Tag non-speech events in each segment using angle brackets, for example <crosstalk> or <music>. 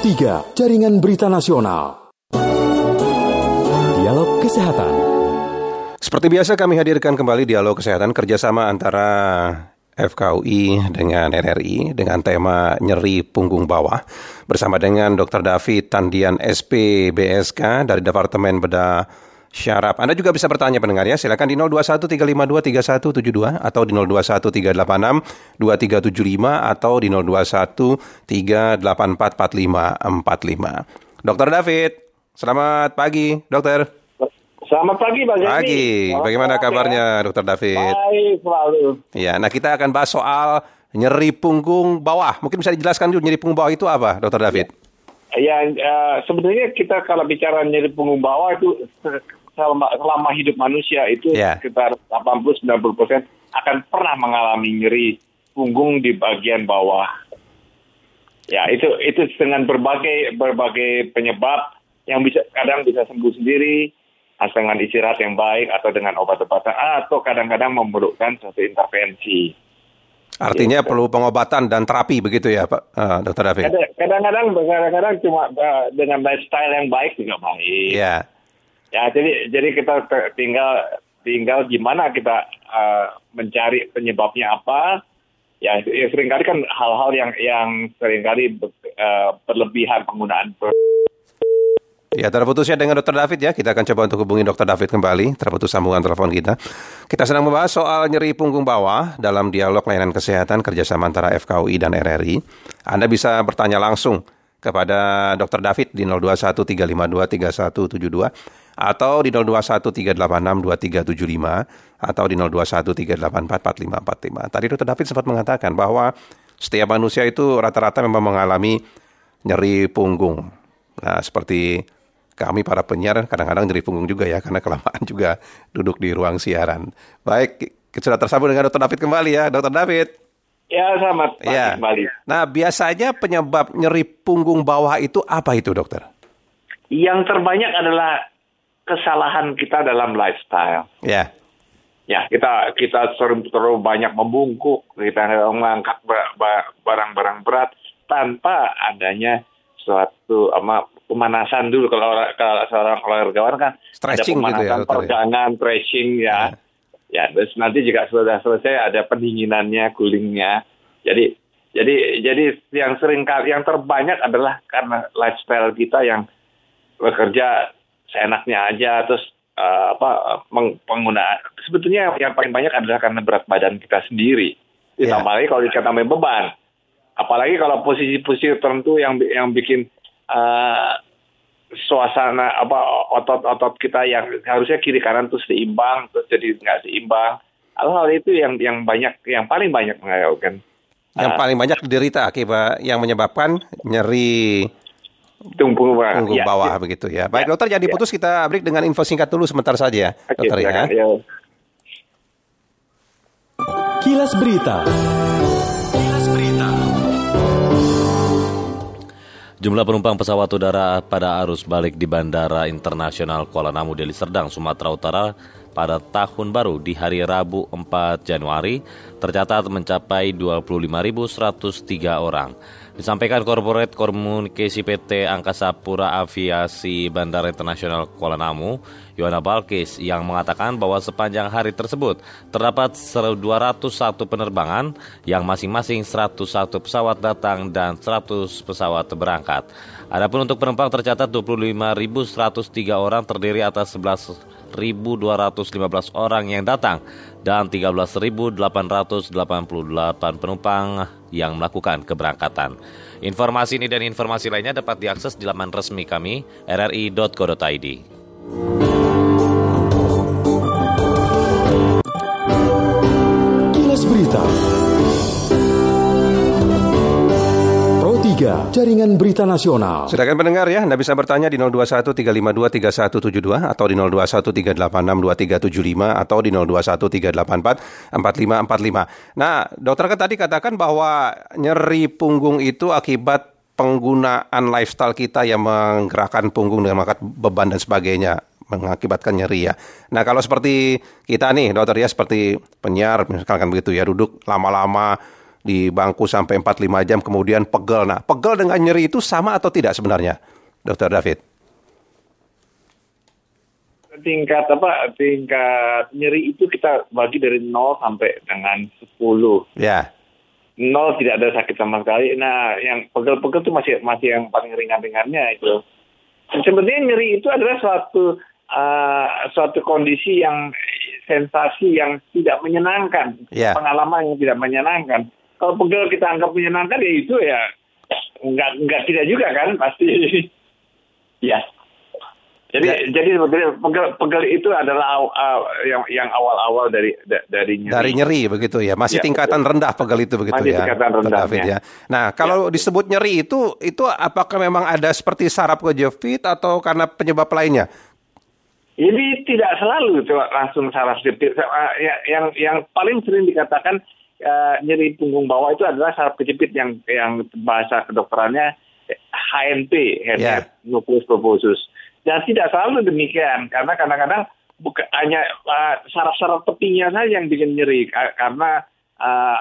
3, Jaringan Berita Nasional. Dialog Kesehatan. Seperti biasa kami hadirkan kembali dialog kesehatan kerjasama antara FKUI dengan RRI dengan tema nyeri punggung bawah bersama dengan Dr. David Tandian SP BSK dari Departemen Bedah Syaraf. Anda juga bisa bertanya pendengar ya. Silakan di 0213523172 atau di 0213862375 atau di 0213844545. Dokter David, selamat pagi, dokter. Selamat pagi, Pak. Pagi. Bagaimana kabarnya, ya. Dokter David? Baik, selalu. Ya, nah kita akan bahas soal nyeri punggung bawah. Mungkin bisa dijelaskan dulu nyeri punggung bawah itu apa, Dokter David? Ya, uh, sebenarnya kita kalau bicara nyeri punggung bawah itu selama, selama hidup manusia itu yeah. sekitar 80-90 persen akan pernah mengalami nyeri punggung di bagian bawah. Ya itu itu dengan berbagai berbagai penyebab yang bisa kadang bisa sembuh sendiri dengan istirahat yang baik atau dengan obat-obatan atau kadang-kadang memerlukan satu intervensi. Artinya gitu. perlu pengobatan dan terapi begitu ya Pak uh, Dokter David? Kadang-kadang kadang-kadang cuma uh, dengan lifestyle yang baik juga baik. Yeah. Ya, jadi jadi kita tinggal tinggal gimana kita uh, mencari penyebabnya apa. Ya, ya sering kali kan hal-hal yang yang sering kali uh, berlebihan penggunaan Ya, terputusnya dengan Dr. David ya. Kita akan coba untuk hubungi Dr. David kembali. Terputus sambungan telepon kita. Kita sedang membahas soal nyeri punggung bawah dalam dialog layanan kesehatan kerjasama antara FKUI dan RRI. Anda bisa bertanya langsung kepada Dr. David di 0213523172 atau di 0213862375 atau di 0213844545. Tadi Dr. David sempat mengatakan bahwa setiap manusia itu rata-rata memang mengalami nyeri punggung. Nah, seperti kami para penyiar kadang-kadang nyeri punggung juga ya karena kelamaan juga duduk di ruang siaran. Baik, sudah tersambung dengan Dr. David kembali ya, Dr. David. Ya, selamat pagi ya. kembali. Nah, biasanya penyebab nyeri punggung bawah itu apa itu, dokter? Yang terbanyak adalah kesalahan kita dalam lifestyle. Ya. Yeah. Ya, kita kita sering terlalu banyak membungkuk, kita mengangkat barang-barang berat tanpa adanya suatu ama pemanasan dulu kalau kalau seorang olahragawan kan Stretching ada pemanasan gitu ya, pergangan, ya? stretching ya. Yeah. Ya, terus nanti juga sudah selesai ada pendinginannya, coolingnya. Jadi jadi jadi yang sering yang terbanyak adalah karena lifestyle kita yang bekerja seenaknya aja terus uh, apa penggunaan sebetulnya yang paling banyak adalah karena berat badan kita sendiri. Ditambah yeah. lagi kalau ditambah beban. Apalagi kalau posisi-posisi tertentu yang yang bikin uh, suasana apa otot-otot kita yang harusnya kiri kanan tuh seimbang terus jadi nggak seimbang. Hal-hal itu yang yang banyak yang paling banyak mengatakan yang uh, paling banyak diderita akibat yang menyebabkan nyeri Tunggu bawah. Tunggu ya, bawah ya. begitu ya. Baik ya, dokter jangan diputus ya. kita break dengan info singkat dulu sebentar saja okay, dokter ya. ya. Kilas Berita. Kilas Berita. Jumlah penumpang pesawat udara pada arus balik di Bandara Internasional Kuala Namu Deli Serdang, Sumatera Utara pada tahun baru di hari Rabu 4 Januari tercatat mencapai 25.103 orang. Disampaikan Korporat Komunikasi PT Angkasa Pura Aviasi Bandara Internasional Kuala Namu, Yohana Balkis, yang mengatakan bahwa sepanjang hari tersebut terdapat 201 penerbangan yang masing-masing 101 pesawat datang dan 100 pesawat berangkat. Adapun untuk penumpang tercatat 25.103 orang terdiri atas 11 1.215 orang yang datang dan 13.888 penumpang yang melakukan keberangkatan. Informasi ini dan informasi lainnya dapat diakses di laman resmi kami rri.co.id. 3, Jaringan Berita Nasional. Silakan pendengar ya, Anda bisa bertanya di 0213523172 atau di 0213862375 atau di 0213844545. Nah, dokter kan tadi katakan bahwa nyeri punggung itu akibat penggunaan lifestyle kita yang menggerakkan punggung dengan mengangkat beban dan sebagainya mengakibatkan nyeri ya. Nah kalau seperti kita nih dokter ya seperti penyiar misalkan begitu ya duduk lama-lama di bangku sampai 4-5 jam kemudian pegel. Nah, pegel dengan nyeri itu sama atau tidak sebenarnya, Dokter David? tingkat apa tingkat nyeri itu kita bagi dari 0 sampai dengan 10. Ya. Nol tidak ada sakit sama sekali. Nah, yang pegel-pegel itu masih masih yang paling ringan-ringannya itu. Sebenarnya nyeri itu adalah suatu uh, suatu kondisi yang sensasi yang tidak menyenangkan, Ya. pengalaman yang tidak menyenangkan. Kalau pegel kita anggap menyenangkan ya itu ya nggak nggak tidak juga kan pasti. <laughs> ya. Jadi Ya. jadi sebetulnya pegel pegel itu adalah aw- yang yang awal-awal dari da- dari nyeri. Dari nyeri begitu ya. Masih Ya, tingkatan rendah pegel itu begitu Masih ya. tingkatan rendahnya. David ya. Nah, kalau disebut nyeri itu itu apakah memang ada seperti saraf kejepit atau karena penyebab lainnya? Ini tidak selalu itu langsung saraf kejepit. Eh, ya- Yang yang paling sering dikatakan eh, nyeri punggung bawah itu adalah saraf kejepit yang yang bahasa kedokterannya HNP, hernia nucleus pulposus. Dan tidak selalu demikian karena kadang-kadang bukan hanya eh, saraf-saraf tepinya saja yang bikin nyeri Ka- karena eh,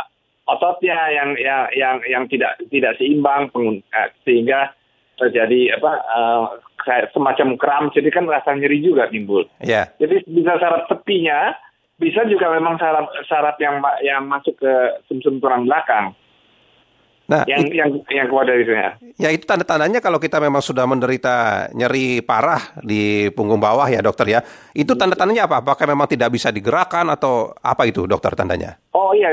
ototnya yang yang yang yang tidak tidak seimbang pengun- eh, sehingga terjadi apa eh, semacam kram jadi kan rasa nyeri juga timbul. Ya. Jadi bisa saraf tepinya, bisa juga memang saraf saraf yang yang masuk ke sumsum tulang belakang Nah, yang yang yang keluar dari sana. Ya itu tanda-tandanya kalau kita memang sudah menderita nyeri parah di punggung bawah ya dokter ya. Itu tanda-tandanya apa? Apakah memang tidak bisa digerakkan atau apa itu dokter tandanya? Oh iya,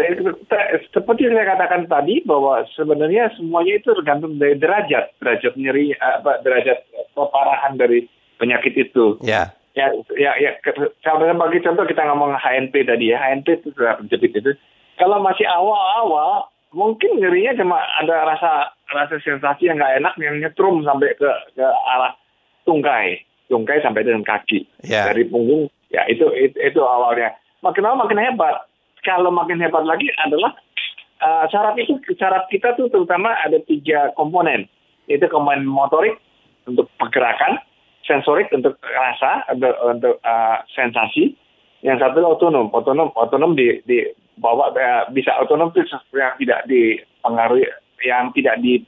seperti yang saya katakan tadi bahwa sebenarnya semuanya itu tergantung dari derajat, derajat nyeri apa derajat keparahan dari penyakit itu. Ya. Ya, ya, ya. Kalau bagi contoh kita ngomong HNP tadi ya, HNP itu sudah penjepit itu. Kalau masih awal-awal, mungkin nyerinya cuma ada rasa rasa sensasi yang nggak enak yang nyetrum sampai ke ke arah tungkai, tungkai sampai dengan kaki Ya. dari punggung. Ya itu, itu itu awalnya. Makin lama makin hebat. Kalau makin hebat lagi adalah uh, saraf itu saraf kita tuh terutama ada tiga komponen. Itu komponen motorik untuk pergerakan, sensorik untuk rasa, untuk, untuk uh, sensasi. Yang satu otonom, otonom, otonom di, di bawa uh, bisa otonom itu yang tidak dipengaruhi, yang tidak di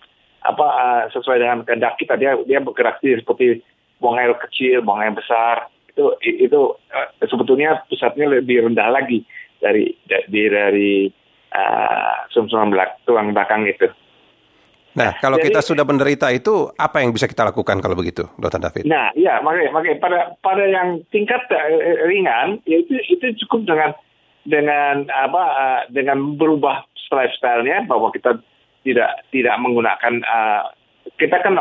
apa uh, sesuai dengan kehendak kita. Dia dia bergerak seperti buang air kecil, buang air besar. Itu itu uh, sebetulnya pusatnya lebih rendah lagi dari dari dari uh, belak, tulang belakang itu. Nah, kalau Jadi- kita sudah menderita itu apa yang bisa kita lakukan kalau begitu, Dokter David? Nah, iya makanya makanya pada pada yang tingkat eh, ringan ya itu itu cukup dengan dengan apa eh, dengan berubah lifestyle-nya bahwa kita tidak tidak menggunakan eh, kita kan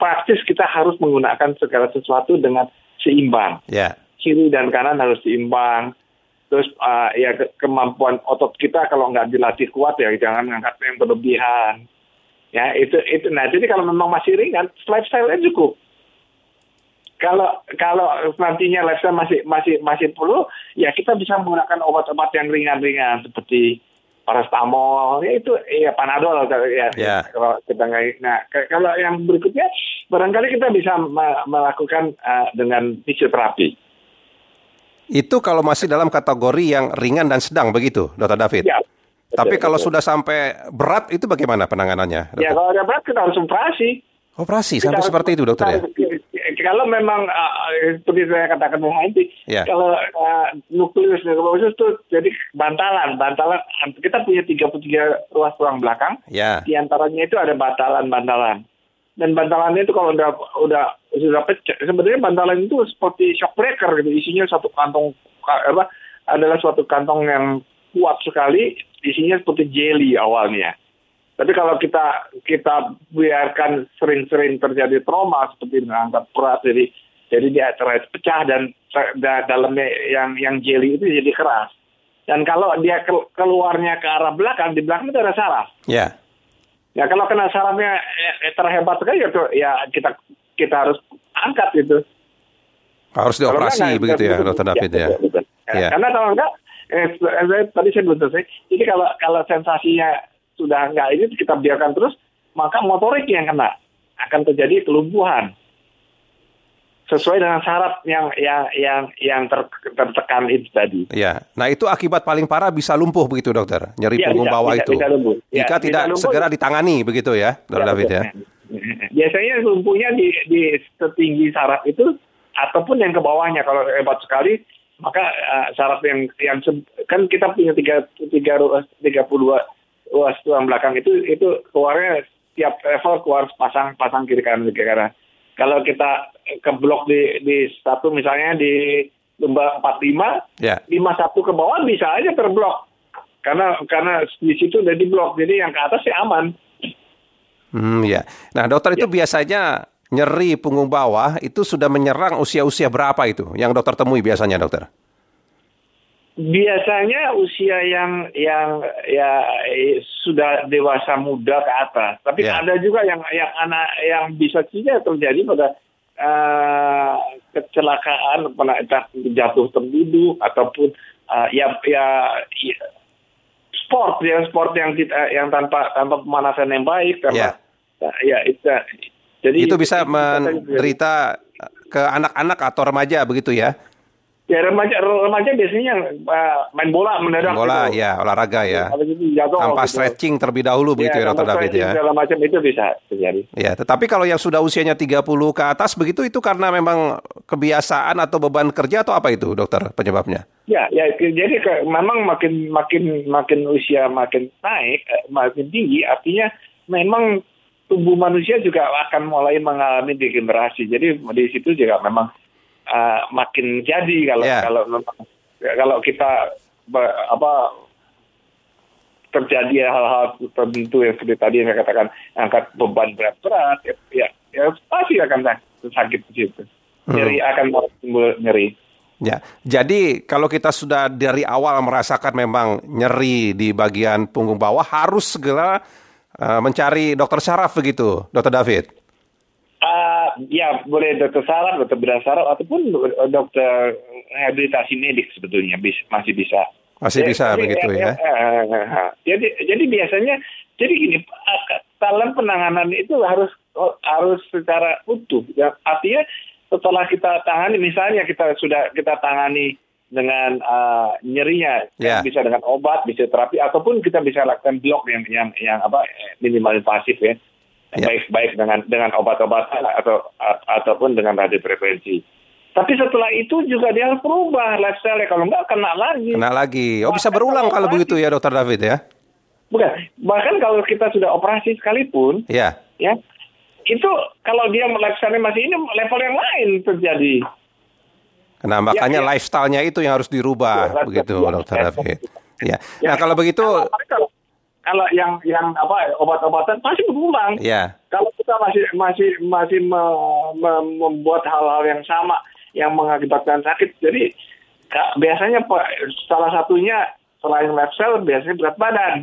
praktis kita harus menggunakan segala sesuatu dengan seimbang. Ya. Kiri dan kanan harus seimbang. Terus eh, ya ke- kemampuan otot kita kalau nggak dilatih kuat ya jangan ngangkat yang berlebihan. Ya itu itu. Nah jadi kalau memang masih ringan, lifestyle-nya cukup. Kalau kalau nantinya lifestyle masih masih masih perlu, ya kita bisa menggunakan obat-obat yang ringan-ringan seperti paracetamol, ya itu ya panadol ya. Ya. Kalau kita nggak, nah kalau yang berikutnya barangkali kita bisa me- melakukan eh, dengan fisioterapi. Itu kalau masih dalam kategori yang ringan dan sedang begitu, Dokter David. Ya. Tapi kalau sudah sampai berat itu bagaimana penanganannya? ya dokter? kalau ada berat kita harus operasi. Operasi Kita sampai harus- seperti itu, dokter ya? Kalau memang uh, seperti saya katakan nanti, Ya. kalau uh, nukleus nukleus itu jadi bantalan, bantalan. Kita punya 33 ruas tulang belakang. Ya. Di antaranya itu ada bantalan-bantalan. Dan bantalannya itu kalau udah udah sudah pecah, sebenarnya bantalan itu seperti shock breaker gitu. Isinya satu kantong ka- apa adalah suatu kantong yang kuat sekali, isinya seperti jelly awalnya. Tapi kalau kita kita biarkan sering-sering terjadi trauma seperti mengangkat berat, jadi jadi dia terus pecah dan da- dalamnya yang yang jelly itu jadi keras. Dan kalau dia ke- keluarnya ke arah belakang, di belakang itu ada saraf. Ya. Ya kalau kena sarafnya eh, terhebat sekali ya, ya kita kita harus angkat itu. Harus dioperasi begitu ya, Dokter David ya. Ya, Ya. Karena kalau enggak, eh, eh, tadi saya belum selesai. Jadi kalau kalau sensasinya sudah enggak ini kita biarkan terus, maka motorik yang kena akan terjadi kelumpuhan. sesuai dengan syarat yang yang yang yang ter, tertekan itu tadi. Ya, nah itu akibat paling parah bisa lumpuh begitu dokter, nyeri Ya, punggung bisa, bawah bisa, itu. bisa lumpuh. Ya, Jika bisa tidak lumpuh. segera ditangani begitu ya, dokter Ya, David betul. ya. Biasanya lumpuhnya di di setinggi saraf itu ataupun yang ke bawahnya kalau hebat sekali maka uh, saraf yang yang kan kita punya tiga tiga ruas tiga puluh dua ruas tulang belakang itu itu keluarnya tiap level keluar pasang pasang kiri kanan kiri kanan. Kalau kita keblok di di satu misalnya di lomba 45 Ya, 51 ke bawah bisa aja terblok karena karena di situ udah diblok jadi yang ke atas sih aman. hmm, ya. Nah dokter Ya. itu biasanya nyeri punggung bawah itu sudah menyerang usia-usia berapa itu yang dokter temui biasanya dokter? Biasanya usia yang yang ya eh, sudah dewasa muda ke atas, tapi Ya. ada juga yang yang anak yang bisa saja terjadi pada eh, kecelakaan, pernah entah jatuh terduduk ataupun eh, ya ya ya, sport ya sport yang tidak yang tanpa tanpa pemanasan yang baik tanpa ya itu jadi itu bisa itu menderita ke anak-anak atau remaja begitu ya? ya remaja remaja biasanya eh, main bola mendadak Bola gitu. ya, olahraga ya. Habis itu jatuh Tanpa gitu. stretching terlebih dahulu begitu ya, dokter tanpa David ya. Segala macam itu bisa terjadi. Ya, tetapi kalau yang sudah usianya 30 ke atas begitu itu karena memang kebiasaan atau beban kerja atau apa itu dokter penyebabnya? Ya, ya jadi ke- memang makin makin makin usia makin naik, eh, makin tinggi, artinya memang tubuh manusia juga akan mulai mengalami degenerasi. Jadi di situ juga memang eh, makin jadi kalau Ya. kalau kalau kita apa terjadi hal-hal tertentu yang seperti tadi yang saya katakan angkat beban berat-berat ya, ya, ya pasti akan sakit, di situ. Nyeri akan timbul nyeri. Ya, jadi kalau kita sudah dari awal merasakan memang nyeri di bagian punggung bawah harus segera eh, mencari dokter saraf begitu, dokter David. Ah, ya boleh dokter saraf, dokter bedah saraf ataupun dokter rehabilitasi medik sebetulnya bis- masih bisa. Masih bisa Jadi, begitu ya? eh, eh, eh, eh. Jadi jadi biasanya jadi gini dalam penanganan itu harus oh, harus secara utuh. Ya, artinya setelah kita tangani misalnya kita sudah kita tangani dengan ah, nyerinya Ya. yang bisa dengan obat, bisa terapi ataupun kita bisa lakukan blok yang yang yang apa minimal invasif ya. Ya. Baik baik dengan dengan obat-obatan atau a- ataupun dengan radiofrekuensi. Tapi setelah itu juga dia harus berubah lifestyle kalau enggak kena lagi. Kena lagi. Oh bisa Bahkan berulang kalau operasi- begitu ya dokter David ya? Bukan, bahkan kalau kita sudah operasi sekalipun, Ya. ya itu kalau dia lifestyle masih ini level yang lain terjadi. Nah makanya ya. lifestyle-nya itu yang harus dirubah Ya, begitu ya, dokter ya. David. Ya. Ya, Nah kalau begitu, kalau, kalau, yang yang apa obat-obatan pasti berulang. ya. Kalau kita masih masih masih me- me- membuat hal-hal yang sama yang mengakibatkan sakit, jadi biasanya salah satunya selain lifestyle biasanya berat badan.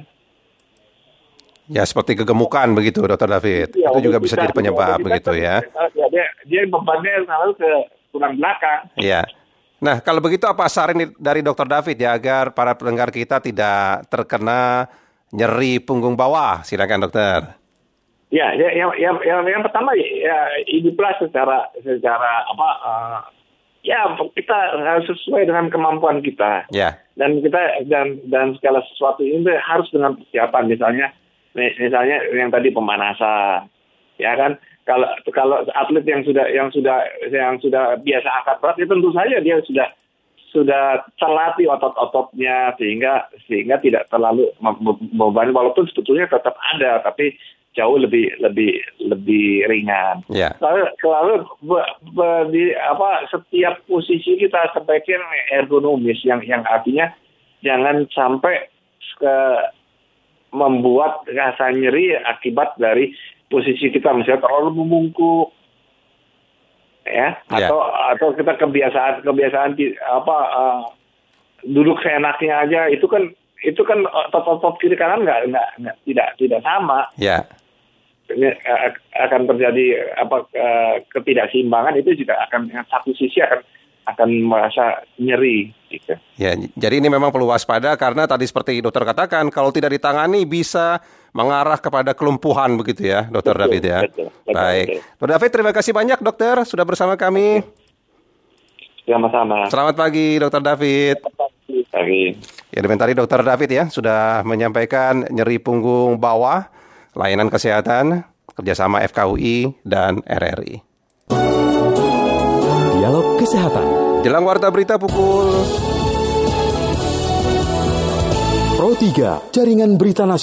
Ya seperti kegemukan begitu dokter David. Ya, itu juga bisa jadi penyebab begitu ya. ya dia, dia bebannya selalu ke tulang belakang. Iya. Nah, kalau begitu apa saran dari Dokter David ya agar para pendengar kita tidak terkena nyeri punggung bawah? Silakan dokter. Ya, ya yang, yang, yang, yang pertama ya hiduplah secara secara apa eh, ya kita harus sesuai dengan kemampuan kita Ya, dan kita dan dan segala sesuatu ini harus dengan persiapan misalnya misalnya yang tadi pemanasan ya kan kalau kalau atlet yang sudah yang sudah yang sudah biasa angkat berat ya tentu saja dia sudah sudah terlatih otot-ototnya sehingga sehingga tidak terlalu membebani walaupun sebetulnya tetap ada tapi jauh lebih lebih lebih ringan. ya, Lalu selalu be- be- di apa setiap posisi kita sebaiknya ergonomis yang yang artinya jangan sampai ke membuat rasa nyeri akibat dari posisi kita misalnya terlalu membungkuk ya Ya. atau atau kita kebiasaan kebiasaan di- apa eh, duduk seenaknya aja itu kan itu kan otot-otot kiri kanan nggak nggak tidak tidak sama ya, eh, akan terjadi apa eh, ketidakseimbangan itu juga akan satu sisi akan akan merasa nyeri gitu. ya. Jadi ini memang perlu waspada karena tadi seperti dokter katakan kalau tidak ditangani bisa mengarah kepada kelumpuhan begitu ya, Dokter Betul, David ya. betul, betul, Baik. betul. Dokter David, terima kasih banyak dokter sudah bersama kami. Sama-sama. Selamat pagi, Dokter David. Pagi. Ya, demikian tadi Dokter David ya sudah menyampaikan nyeri punggung bawah, layanan kesehatan, kerjasama FKUI dan RRI. Dialog Kesehatan. Jelang warta berita pukul Pro 3, Jaringan Berita Nasional.